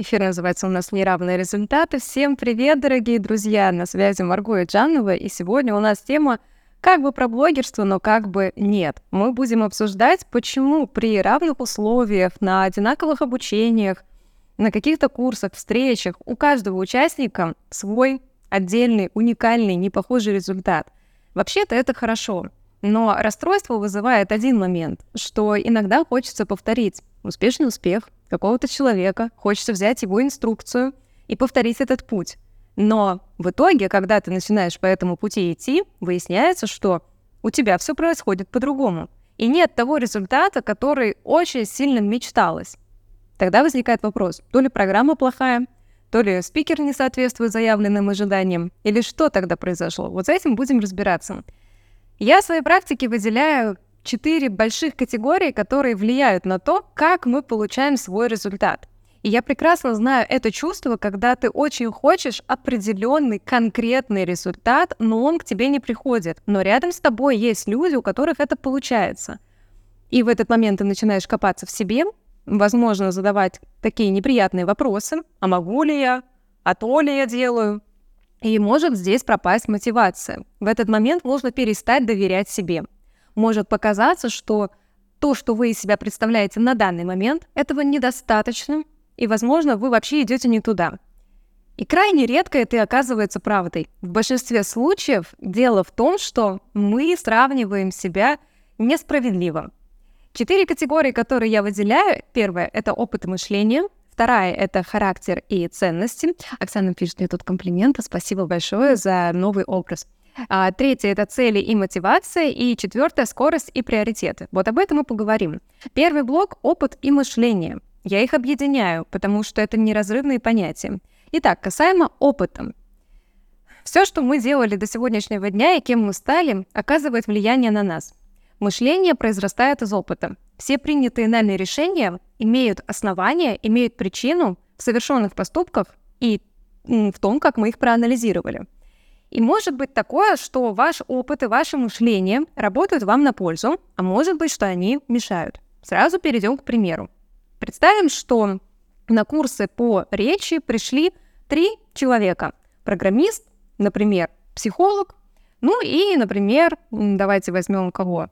Эфир называется у нас «Неравные результаты». Всем привет, дорогие друзья! На связи Марго и Джанова, и сегодня у нас тема как бы про блогерство, но как бы нет. Мы будем обсуждать, почему при равных условиях, на одинаковых обучениях, на каких-то курсах, встречах у каждого участника свой отдельный, уникальный, непохожий результат. Вообще-то это хорошо, но расстройство вызывает один момент, что иногда хочется повторить успешный успех какого-то человека, хочется взять его инструкцию и повторить этот путь. Но в итоге, когда ты начинаешь по этому пути идти, выясняется, что у тебя все происходит по-другому. И нет того результата, который очень сильно мечталось. Тогда возникает вопрос, то ли программа плохая, то ли спикер не соответствует заявленным ожиданиям, или что тогда произошло. Вот с этим будем разбираться. Я в своей практике выделяю четыре больших категории, которые влияют на то, как мы получаем свой результат. И я прекрасно знаю это чувство, когда ты очень хочешь определенный конкретный результат, но он к тебе не приходит. Но рядом с тобой есть люди, у которых это получается. И в этот момент ты начинаешь копаться в себе, возможно, задавать такие неприятные вопросы. А могу ли я? А то ли я делаю? И может здесь пропасть мотивация. В этот момент можно перестать доверять себе. Может показаться, что то, что вы из себя представляете на данный момент, этого недостаточно, и, возможно, вы вообще идете не туда. И крайне редко это оказывается правдой. В большинстве случаев дело в том, что мы сравниваем себя несправедливо. Четыре категории, которые я выделяю. Первое — это опыт мышления — Вторая — это характер и ценности. Оксана пишет мне тут комплименты. Спасибо большое за новый образ. А, третье — это цели и мотивация. И четвертое — скорость и приоритеты. Вот об этом мы поговорим. Первый блок — опыт и мышление. Я их объединяю, потому что это неразрывные понятия. Итак, касаемо опыта. Все, что мы делали до сегодняшнего дня и кем мы стали, оказывает влияние на нас. Мышление произрастает из опыта. Все принятые нами решения имеют основания, имеют причину в совершенных поступках и в том, как мы их проанализировали. И может быть такое, что ваш опыт и ваше мышление работают вам на пользу, а может быть, что они мешают. Сразу перейдем к примеру. Представим, что на курсы по речи пришли три человека. Программист, например, психолог, ну и, например, давайте возьмем кого?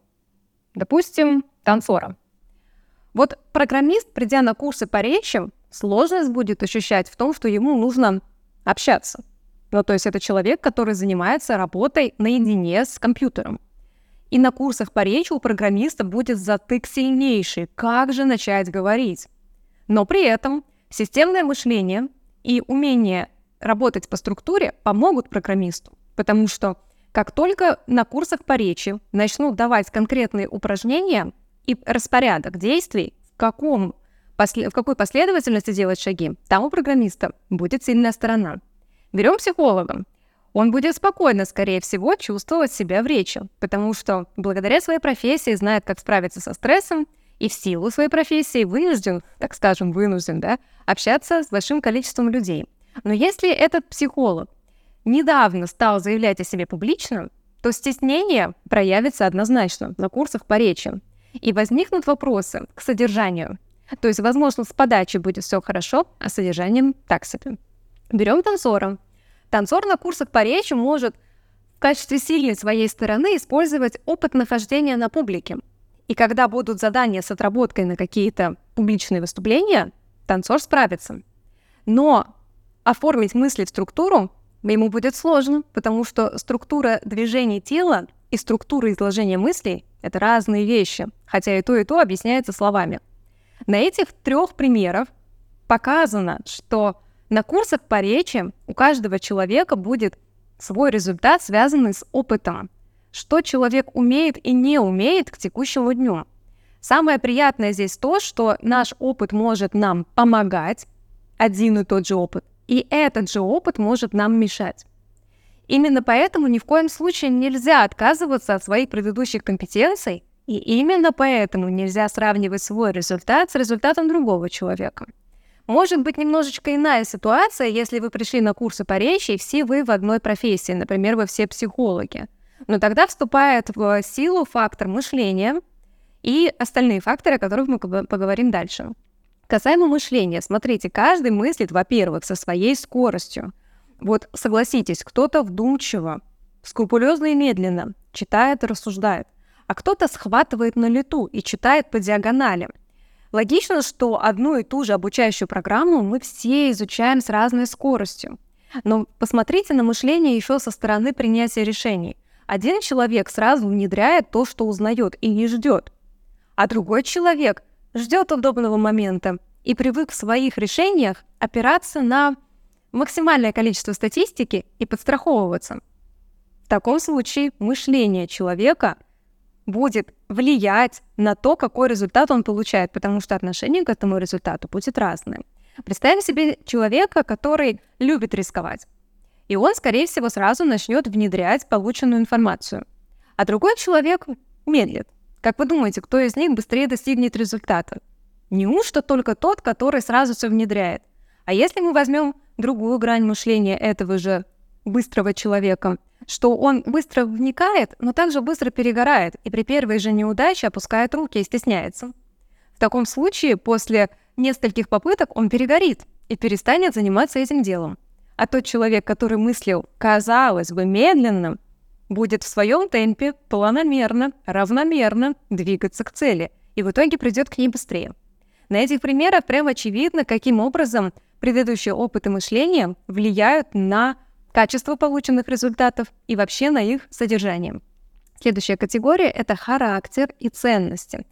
допустим, танцора. Вот программист, придя на курсы по речи, сложность будет ощущать в том, что ему нужно общаться. Ну, то есть это человек, который занимается работой наедине с компьютером. И на курсах по речи у программиста будет затык сильнейший. Как же начать говорить? Но при этом системное мышление и умение работать по структуре помогут программисту, потому что как только на курсах по речи начнут давать конкретные упражнения и распорядок действий, в, каком, в какой последовательности делать шаги, там у программиста будет сильная сторона. Берем психолога. Он будет спокойно, скорее всего, чувствовать себя в речи, потому что благодаря своей профессии знает, как справиться со стрессом, и в силу своей профессии вынужден, так скажем, вынужден, да, общаться с большим количеством людей. Но если этот психолог недавно стал заявлять о себе публично, то стеснение проявится однозначно на курсах по речи. И возникнут вопросы к содержанию. То есть, возможно, с подачей будет все хорошо, а с содержанием так себе. Берем танцора. Танцор на курсах по речи может в качестве сильной своей стороны использовать опыт нахождения на публике. И когда будут задания с отработкой на какие-то публичные выступления, танцор справится. Но оформить мысли в структуру ему будет сложно, потому что структура движения тела и структура изложения мыслей — это разные вещи, хотя и то, и то объясняется словами. На этих трех примерах показано, что на курсах по речи у каждого человека будет свой результат, связанный с опытом, что человек умеет и не умеет к текущему дню. Самое приятное здесь то, что наш опыт может нам помогать, один и тот же опыт, и этот же опыт может нам мешать. Именно поэтому ни в коем случае нельзя отказываться от своих предыдущих компетенций, и именно поэтому нельзя сравнивать свой результат с результатом другого человека. Может быть немножечко иная ситуация, если вы пришли на курсы по речи, и все вы в одной профессии, например, вы все психологи. Но тогда вступает в силу фактор мышления и остальные факторы, о которых мы поговорим дальше. Касаемо мышления, смотрите, каждый мыслит, во-первых, со своей скоростью. Вот согласитесь, кто-то вдумчиво, скрупулезно и медленно читает и рассуждает, а кто-то схватывает на лету и читает по диагонали. Логично, что одну и ту же обучающую программу мы все изучаем с разной скоростью. Но посмотрите на мышление еще со стороны принятия решений. Один человек сразу внедряет то, что узнает, и не ждет. А другой человек ждет удобного момента и привык в своих решениях опираться на максимальное количество статистики и подстраховываться. В таком случае мышление человека будет влиять на то, какой результат он получает, потому что отношение к этому результату будет разное. Представим себе человека, который любит рисковать. И он, скорее всего, сразу начнет внедрять полученную информацию. А другой человек медлит. Как вы думаете, кто из них быстрее достигнет результата? Неужто только тот, который сразу все внедряет? А если мы возьмем другую грань мышления этого же быстрого человека, что он быстро вникает, но также быстро перегорает и при первой же неудаче опускает руки и стесняется. В таком случае после нескольких попыток он перегорит и перестанет заниматься этим делом. А тот человек, который мыслил, казалось бы, медленно, будет в своем темпе планомерно, равномерно двигаться к цели и в итоге придет к ней быстрее. На этих примерах прям очевидно, каким образом предыдущие опыты мышления влияют на качество полученных результатов и вообще на их содержание. Следующая категория — это характер и ценности.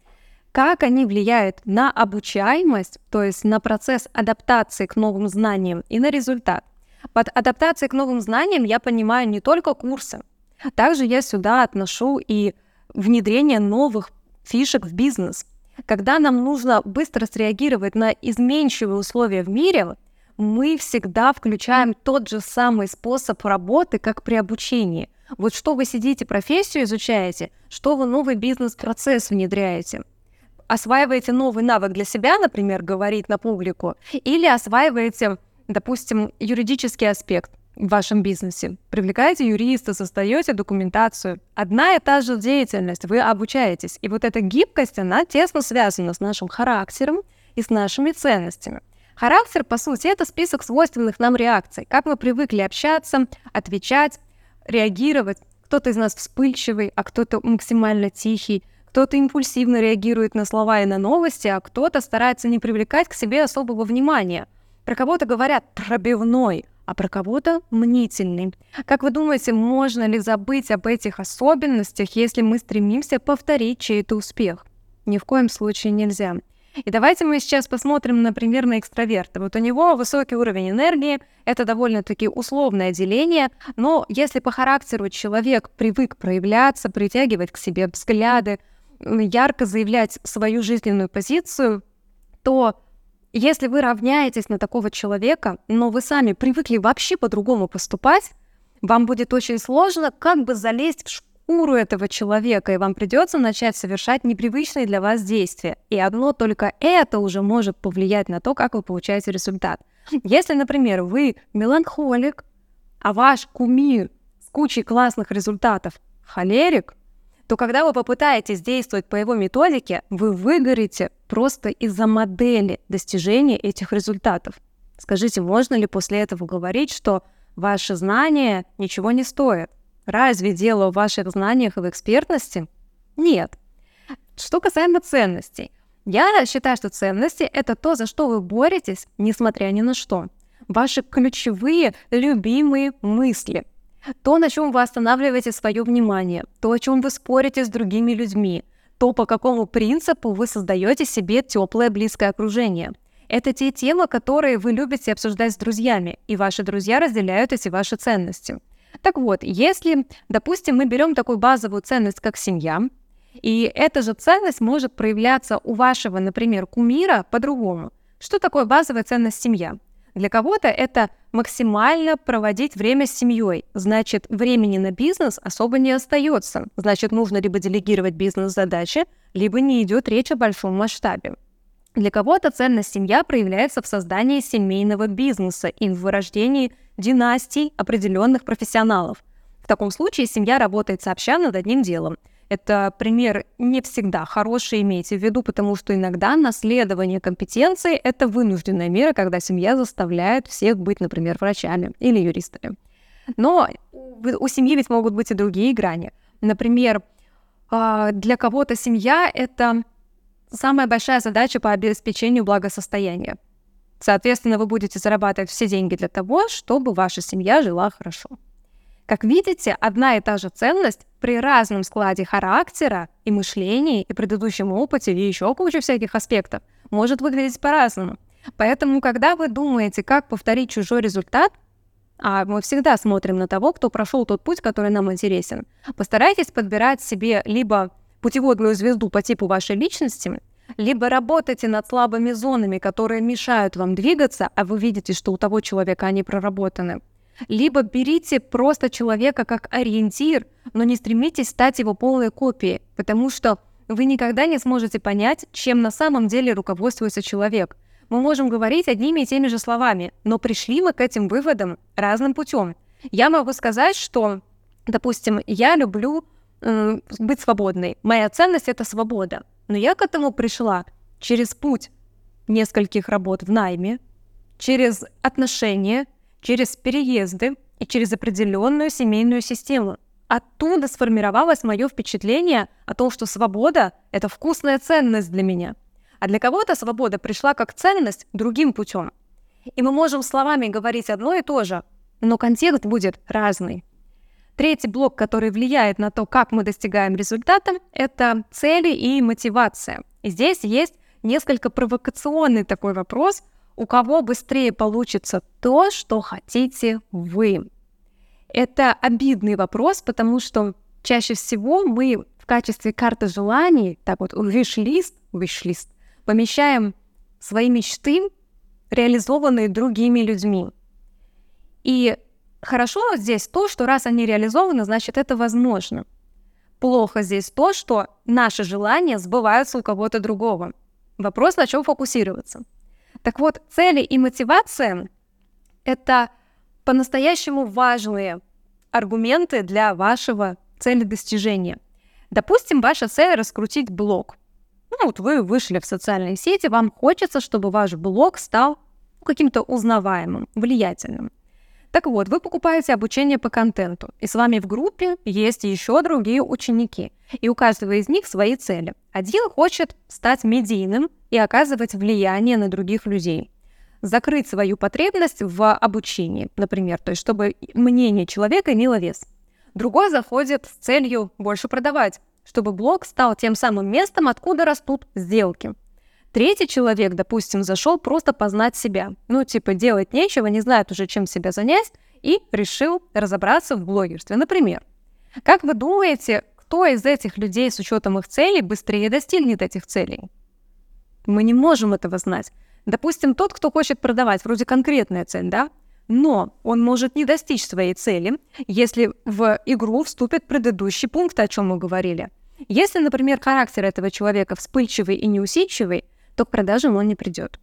Как они влияют на обучаемость, то есть на процесс адаптации к новым знаниям и на результат. Под адаптацией к новым знаниям я понимаю не только курсы, также я сюда отношу и внедрение новых фишек в бизнес. Когда нам нужно быстро среагировать на изменчивые условия в мире, мы всегда включаем тот же самый способ работы, как при обучении. Вот что вы сидите, профессию изучаете, что вы новый бизнес-процесс внедряете. Осваиваете новый навык для себя, например, говорить на публику, или осваиваете, допустим, юридический аспект в вашем бизнесе. Привлекаете юриста, создаете документацию. Одна и та же деятельность, вы обучаетесь. И вот эта гибкость, она тесно связана с нашим характером и с нашими ценностями. Характер, по сути, это список свойственных нам реакций, как мы привыкли общаться, отвечать, реагировать. Кто-то из нас вспыльчивый, а кто-то максимально тихий, кто-то импульсивно реагирует на слова и на новости, а кто-то старается не привлекать к себе особого внимания. Про кого-то говорят «пробивной», а про кого-то мнительный. Как вы думаете, можно ли забыть об этих особенностях, если мы стремимся повторить чей-то успех? Ни в коем случае нельзя. И давайте мы сейчас посмотрим, например, на экстраверта. Вот у него высокий уровень энергии, это довольно-таки условное деление, но если по характеру человек привык проявляться, притягивать к себе взгляды, ярко заявлять свою жизненную позицию, то если вы равняетесь на такого человека, но вы сами привыкли вообще по-другому поступать, вам будет очень сложно как бы залезть в шкуру этого человека, и вам придется начать совершать непривычные для вас действия. И одно только это уже может повлиять на то, как вы получаете результат. Если, например, вы меланхолик, а ваш кумир с кучей классных результатов холерик, то когда вы попытаетесь действовать по его методике, вы выгорите просто из-за модели достижения этих результатов. Скажите, можно ли после этого говорить, что ваши знания ничего не стоят? Разве дело в ваших знаниях и в экспертности? Нет. Что касаемо ценностей. Я считаю, что ценности — это то, за что вы боретесь, несмотря ни на что. Ваши ключевые, любимые мысли. То, на чем вы останавливаете свое внимание, то, о чем вы спорите с другими людьми, то, по какому принципу вы создаете себе теплое близкое окружение. Это те темы, которые вы любите обсуждать с друзьями, и ваши друзья разделяют эти ваши ценности. Так вот, если, допустим, мы берем такую базовую ценность, как семья, и эта же ценность может проявляться у вашего, например, кумира по-другому. Что такое базовая ценность семья? Для кого-то это максимально проводить время с семьей. Значит, времени на бизнес особо не остается. Значит, нужно либо делегировать бизнес-задачи, либо не идет речь о большом масштабе. Для кого-то ценность семья проявляется в создании семейного бизнеса и в вырождении династий определенных профессионалов. В таком случае семья работает сообща над одним делом. Это пример не всегда хороший, имейте в виду, потому что иногда наследование компетенции – это вынужденная мера, когда семья заставляет всех быть, например, врачами или юристами. Но у семьи ведь могут быть и другие грани. Например, а, для кого-то семья — это самая большая задача по обеспечению благосостояния. Соответственно, вы будете зарабатывать все деньги для того, чтобы ваша семья жила хорошо. Как видите, одна и та же ценность при разном складе характера и мышления, и предыдущем опыте, и еще куча всяких аспектов, может выглядеть по-разному. Поэтому, когда вы думаете, как повторить чужой результат, а мы всегда смотрим на того, кто прошел тот путь, который нам интересен. Постарайтесь подбирать себе либо путеводную звезду по типу вашей личности, либо работайте над слабыми зонами, которые мешают вам двигаться, а вы видите, что у того человека они проработаны. Либо берите просто человека как ориентир, но не стремитесь стать его полной копией, потому что вы никогда не сможете понять, чем на самом деле руководствуется человек – мы можем говорить одними и теми же словами, но пришли мы к этим выводам разным путем. Я могу сказать, что, допустим, я люблю э, быть свободной. Моя ценность это свобода. Но я к этому пришла через путь нескольких работ в найме, через отношения, через переезды и через определенную семейную систему. Оттуда сформировалось мое впечатление о том, что свобода — это вкусная ценность для меня — а для кого-то свобода пришла как ценность другим путем. И мы можем словами говорить одно и то же, но контекст будет разный. Третий блок, который влияет на то, как мы достигаем результата, это цели и мотивация. И здесь есть несколько провокационный такой вопрос, у кого быстрее получится то, что хотите вы. Это обидный вопрос, потому что чаще всего мы в качестве карты желаний, так вот, wish-list, wish-list, помещаем свои мечты, реализованные другими людьми. И хорошо здесь то, что раз они реализованы, значит это возможно. Плохо здесь то, что наши желания сбываются у кого-то другого. Вопрос, на чем фокусироваться. Так вот, цели и мотивация — это по-настоящему важные аргументы для вашего цели достижения. Допустим, ваша цель — раскрутить блог — ну вот вы вышли в социальные сети, вам хочется, чтобы ваш блог стал каким-то узнаваемым, влиятельным. Так вот, вы покупаете обучение по контенту, и с вами в группе есть еще другие ученики, и у каждого из них свои цели. Один хочет стать медийным и оказывать влияние на других людей, закрыть свою потребность в обучении, например, то есть чтобы мнение человека имело вес. Другой заходит с целью больше продавать, чтобы блог стал тем самым местом, откуда растут сделки. Третий человек, допустим, зашел просто познать себя. Ну, типа, делать нечего, не знает уже, чем себя занять, и решил разобраться в блогерстве. Например, как вы думаете, кто из этих людей с учетом их целей быстрее достигнет этих целей? Мы не можем этого знать. Допустим, тот, кто хочет продавать, вроде конкретная цель, да? Но он может не достичь своей цели, если в игру вступит предыдущий пункт, о чем мы говорили. Если, например, характер этого человека вспыльчивый и неусидчивый, то к продажам он не придет.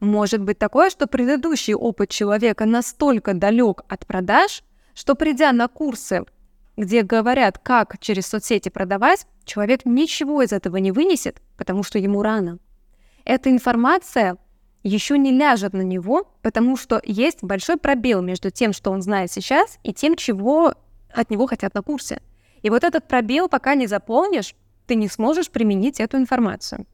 Может быть такое, что предыдущий опыт человека настолько далек от продаж, что придя на курсы, где говорят, как через соцсети продавать, человек ничего из этого не вынесет, потому что ему рано. Эта информация еще не ляжет на него, потому что есть большой пробел между тем, что он знает сейчас, и тем, чего от него хотят на курсе. И вот этот пробел, пока не заполнишь, ты не сможешь применить эту информацию.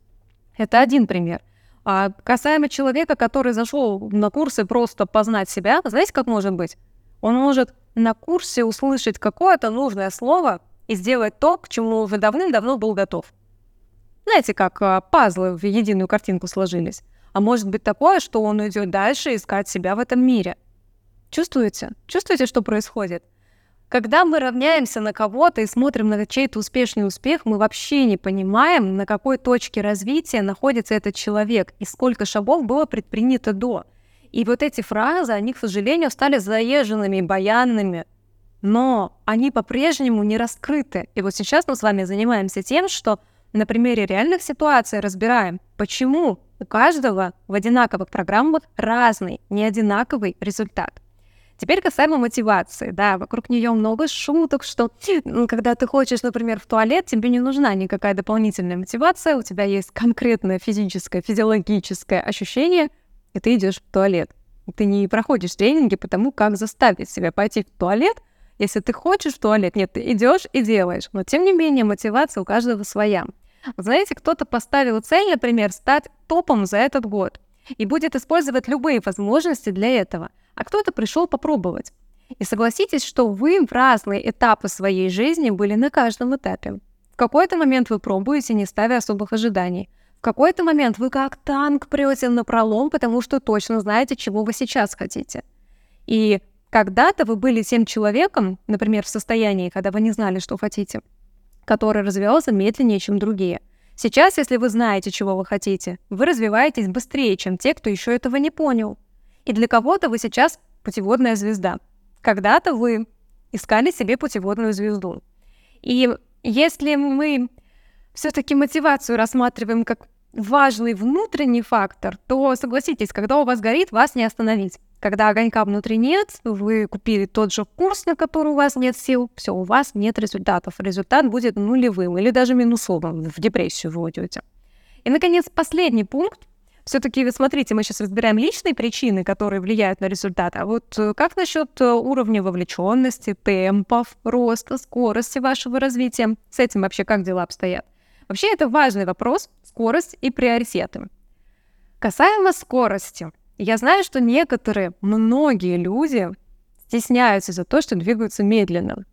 Это один пример. А касаемо человека, который зашел на курсы просто познать себя, знаете, как может быть? Он может на курсе услышать какое-то нужное слово и сделать то, к чему уже давным-давно был готов. Знаете, как а, пазлы в единую картинку сложились. А может быть такое, что он идет дальше искать себя в этом мире. Чувствуете? Чувствуете, что происходит? Когда мы равняемся на кого-то и смотрим на чей-то успешный успех, мы вообще не понимаем, на какой точке развития находится этот человек и сколько шагов было предпринято до. И вот эти фразы, они, к сожалению, стали заезженными, баянными, но они по-прежнему не раскрыты. И вот сейчас мы с вами занимаемся тем, что на примере реальных ситуаций разбираем, почему у каждого в одинаковых программах разный, не одинаковый результат. Теперь касаемо мотивации. Да, вокруг нее много шуток, что когда ты хочешь, например, в туалет, тебе не нужна никакая дополнительная мотивация, у тебя есть конкретное физическое, физиологическое ощущение, и ты идешь в туалет. Ты не проходишь тренинги по тому, как заставить себя пойти в туалет, если ты хочешь в туалет, нет, ты идешь и делаешь. Но тем не менее, мотивация у каждого своя. Знаете, кто-то поставил цель, например, стать топом за этот год и будет использовать любые возможности для этого – а кто-то пришел попробовать. И согласитесь, что вы в разные этапы своей жизни были на каждом этапе. В какой-то момент вы пробуете, не ставя особых ожиданий. В какой-то момент вы как танк прете на пролом, потому что точно знаете, чего вы сейчас хотите. И когда-то вы были тем человеком, например, в состоянии, когда вы не знали, что хотите, который развивался медленнее, чем другие. Сейчас, если вы знаете, чего вы хотите, вы развиваетесь быстрее, чем те, кто еще этого не понял. И для кого-то вы сейчас путеводная звезда. Когда-то вы искали себе путеводную звезду. И если мы все-таки мотивацию рассматриваем как важный внутренний фактор, то согласитесь, когда у вас горит, вас не остановить. Когда огонька внутри нет, вы купили тот же курс, на который у вас нет сил, все, у вас нет результатов. Результат будет нулевым или даже минусовым, в депрессию вы уйдете. И, наконец, последний пункт, все-таки, смотрите, мы сейчас разбираем личные причины, которые влияют на результат. А вот э, как насчет э, уровня вовлеченности, темпов, роста, скорости вашего развития? С этим вообще как дела обстоят? Вообще это важный вопрос, скорость и приоритеты. Касаемо скорости. Я знаю, что некоторые, многие люди стесняются за то, что двигаются медленно.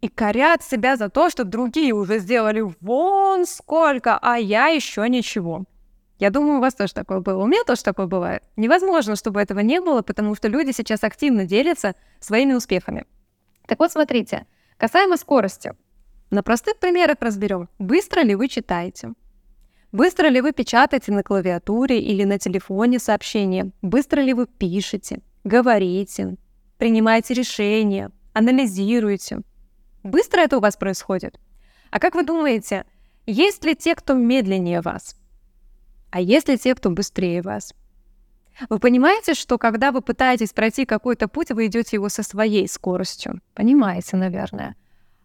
И корят себя за то, что другие уже сделали вон сколько, а я еще ничего. Я думаю, у вас тоже такое было. У меня тоже такое бывает. Невозможно, чтобы этого не было, потому что люди сейчас активно делятся своими успехами. Так вот, смотрите, касаемо скорости. На простых примерах разберем. Быстро ли вы читаете? Быстро ли вы печатаете на клавиатуре или на телефоне сообщения? Быстро ли вы пишете, говорите, принимаете решения, анализируете? Быстро это у вас происходит? А как вы думаете, есть ли те, кто медленнее вас? А если те, кто быстрее вас? Вы понимаете, что когда вы пытаетесь пройти какой-то путь, вы идете его со своей скоростью? Понимаете, наверное.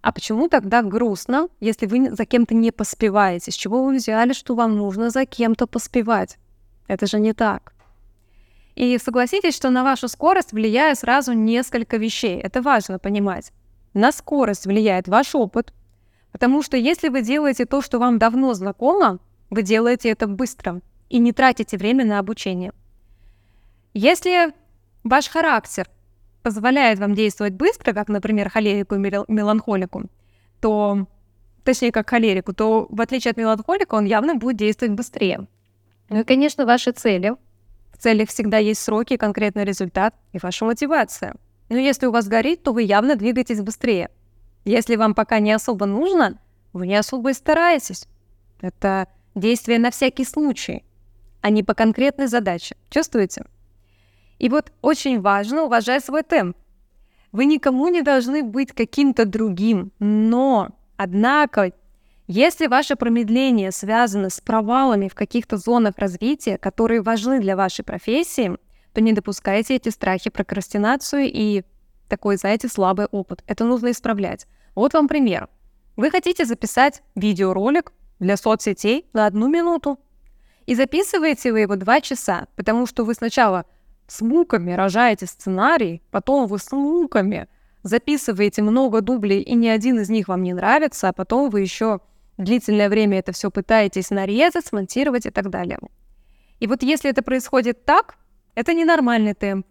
А почему тогда грустно, если вы за кем-то не поспеваете? С чего вы взяли, что вам нужно за кем-то поспевать? Это же не так. И согласитесь, что на вашу скорость влияет сразу несколько вещей. Это важно понимать. На скорость влияет ваш опыт, потому что если вы делаете то, что вам давно знакомо, вы делаете это быстро и не тратите время на обучение. Если ваш характер позволяет вам действовать быстро, как, например, холерику и меланхолику, то, точнее, как холерику, то, в отличие от меланхолика, он явно будет действовать быстрее. Ну и, конечно, ваши цели. В целях всегда есть сроки, конкретный результат и ваша мотивация. Но если у вас горит, то вы явно двигаетесь быстрее. Если вам пока не особо нужно, вы не особо и стараетесь. Это Действия на всякий случай, а не по конкретной задаче. Чувствуете? И вот очень важно уважать свой темп. Вы никому не должны быть каким-то другим, но, однако, если ваше промедление связано с провалами в каких-то зонах развития, которые важны для вашей профессии, то не допускайте эти страхи, прокрастинацию и такой, знаете, слабый опыт. Это нужно исправлять. Вот вам пример. Вы хотите записать видеоролик для соцсетей на одну минуту. И записываете вы его два часа, потому что вы сначала с муками рожаете сценарий, потом вы с муками записываете много дублей, и ни один из них вам не нравится, а потом вы еще длительное время это все пытаетесь нарезать, смонтировать и так далее. И вот если это происходит так, это ненормальный темп,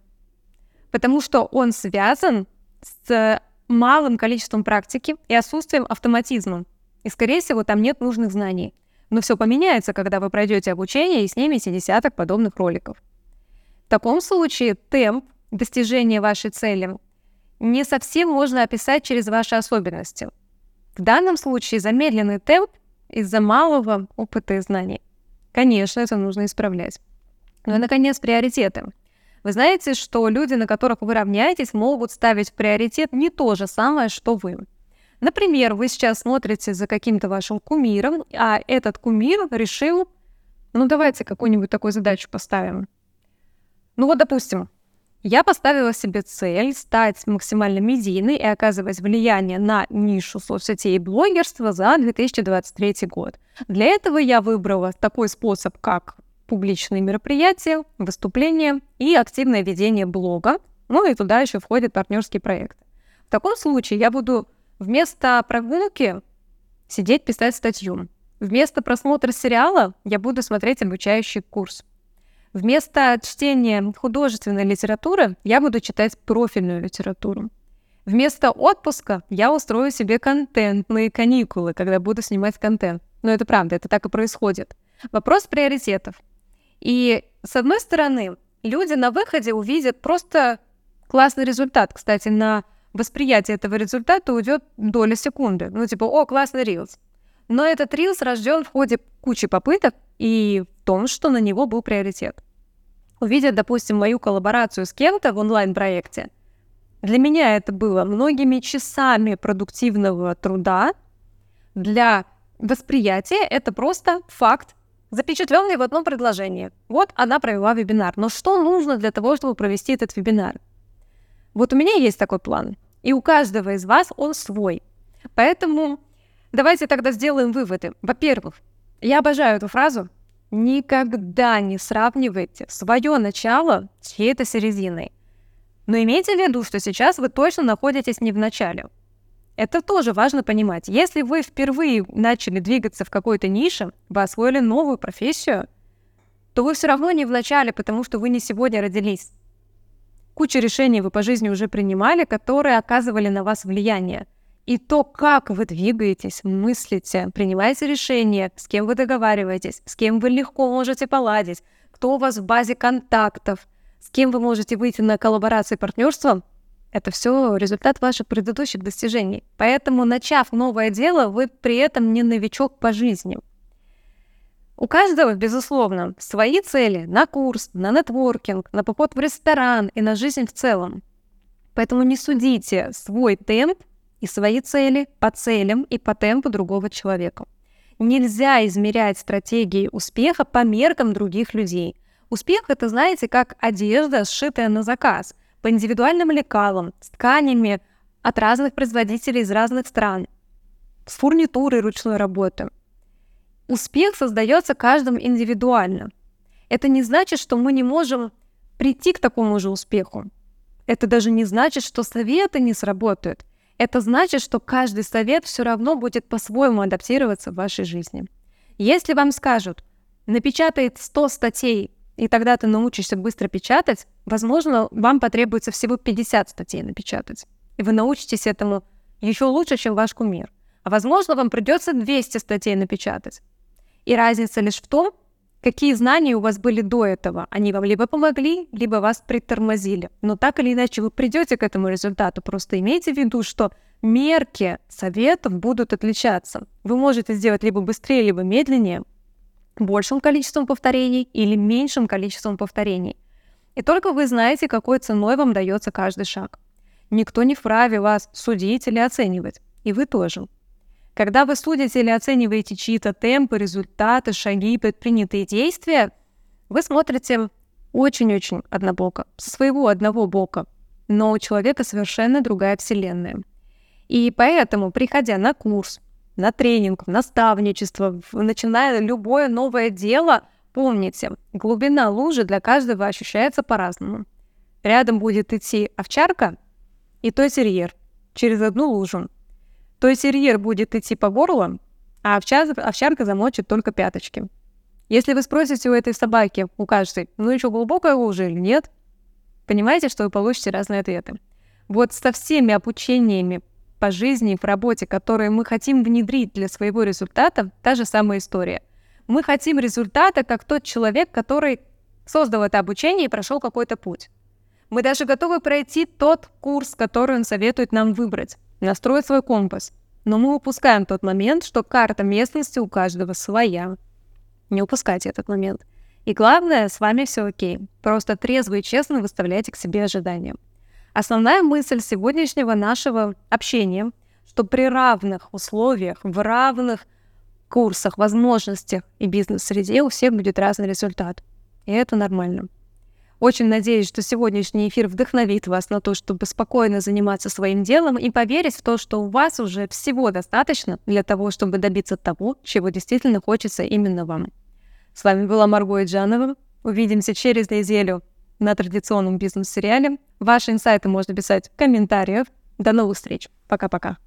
потому что он связан с малым количеством практики и отсутствием автоматизма. И, скорее всего, там нет нужных знаний. Но все поменяется, когда вы пройдете обучение и снимете десяток подобных роликов. В таком случае темп достижения вашей цели не совсем можно описать через ваши особенности. В данном случае замедленный темп из-за малого опыта и знаний. Конечно, это нужно исправлять. Ну и, наконец, приоритеты. Вы знаете, что люди, на которых вы равняетесь, могут ставить в приоритет не то же самое, что вы. Например, вы сейчас смотрите за каким-то вашим кумиром, а этот кумир решил, ну давайте какую-нибудь такую задачу поставим. Ну вот, допустим, Я поставила себе цель стать максимально медийной и оказывать влияние на нишу соцсетей и блогерства за 2023 год. Для этого я выбрала такой способ, как публичные мероприятия, выступления и активное ведение блога. Ну и туда еще входит партнерский проект. В таком случае я буду вместо прогулки сидеть писать статью. Вместо просмотра сериала я буду смотреть обучающий курс. Вместо чтения художественной литературы я буду читать профильную литературу. Вместо отпуска я устрою себе контентные каникулы, когда буду снимать контент. Но это правда, это так и происходит. Вопрос приоритетов. И с одной стороны, люди на выходе увидят просто классный результат. Кстати, на восприятие этого результата уйдет доля секунды. Ну, типа, о, классный рилс. Но этот рилс рожден в ходе кучи попыток и в том, что на него был приоритет. Увидят, допустим, мою коллаборацию с кем-то в онлайн-проекте. Для меня это было многими часами продуктивного труда. Для восприятия это просто факт, запечатленный в одном предложении. Вот она провела вебинар. Но что нужно для того, чтобы провести этот вебинар? Вот у меня есть такой план, и у каждого из вас он свой. Поэтому давайте тогда сделаем выводы. Во-первых, я обожаю эту фразу. Никогда не сравнивайте свое начало с чьей-то серединой. Но имейте в виду, что сейчас вы точно находитесь не в начале. Это тоже важно понимать. Если вы впервые начали двигаться в какой-то нише, вы освоили новую профессию, то вы все равно не в начале, потому что вы не сегодня родились. Кучу решений вы по жизни уже принимали, которые оказывали на вас влияние. И то, как вы двигаетесь, мыслите, принимаете решения, с кем вы договариваетесь, с кем вы легко можете поладить, кто у вас в базе контактов, с кем вы можете выйти на коллаборации партнерства, это все результат ваших предыдущих достижений. Поэтому, начав новое дело, вы при этом не новичок по жизни. У каждого, безусловно, свои цели на курс, на нетворкинг, на поход в ресторан и на жизнь в целом. Поэтому не судите свой темп и свои цели по целям и по темпу другого человека. Нельзя измерять стратегии успеха по меркам других людей. Успех — это, знаете, как одежда, сшитая на заказ, по индивидуальным лекалам, с тканями от разных производителей из разных стран, с фурнитурой ручной работы — Успех создается каждым индивидуально. Это не значит, что мы не можем прийти к такому же успеху. Это даже не значит, что советы не сработают. Это значит, что каждый совет все равно будет по-своему адаптироваться в вашей жизни. Если вам скажут, напечатай 100 статей, и тогда ты научишься быстро печатать, возможно, вам потребуется всего 50 статей напечатать. И вы научитесь этому еще лучше, чем ваш кумир. А возможно, вам придется 200 статей напечатать. И разница лишь в том, какие знания у вас были до этого. Они вам либо помогли, либо вас притормозили. Но так или иначе вы придете к этому результату. Просто имейте в виду, что мерки советов будут отличаться. Вы можете сделать либо быстрее, либо медленнее, большим количеством повторений или меньшим количеством повторений. И только вы знаете, какой ценой вам дается каждый шаг. Никто не вправе вас судить или оценивать. И вы тоже. Когда вы судите или оцениваете чьи-то темпы, результаты, шаги, предпринятые действия, вы смотрите очень-очень однобоко, со своего одного бока. Но у человека совершенно другая вселенная. И поэтому, приходя на курс, на тренинг, в наставничество, начиная любое новое дело, помните, глубина лужи для каждого ощущается по-разному. Рядом будет идти овчарка и той терьер через одну лужу то терьер будет идти по горлу, а овчарка, замочит только пяточки. Если вы спросите у этой собаки, у каждой, ну еще глубокая лужа или нет, понимаете, что вы получите разные ответы. Вот со всеми обучениями по жизни и по работе, которые мы хотим внедрить для своего результата, та же самая история. Мы хотим результата, как тот человек, который создал это обучение и прошел какой-то путь. Мы даже готовы пройти тот курс, который он советует нам выбрать настроить свой компас. Но мы упускаем тот момент, что карта местности у каждого своя. Не упускайте этот момент. И главное, с вами все окей. Просто трезво и честно выставляйте к себе ожидания. Основная мысль сегодняшнего нашего общения, что при равных условиях, в равных курсах, возможностях и бизнес-среде у всех будет разный результат. И это нормально. Очень надеюсь, что сегодняшний эфир вдохновит вас на то, чтобы спокойно заниматься своим делом и поверить в то, что у вас уже всего достаточно для того, чтобы добиться того, чего действительно хочется именно вам. С вами была Марго Иджанова. Увидимся через неделю на традиционном бизнес-сериале. Ваши инсайты можно писать в комментариях. До новых встреч. Пока-пока.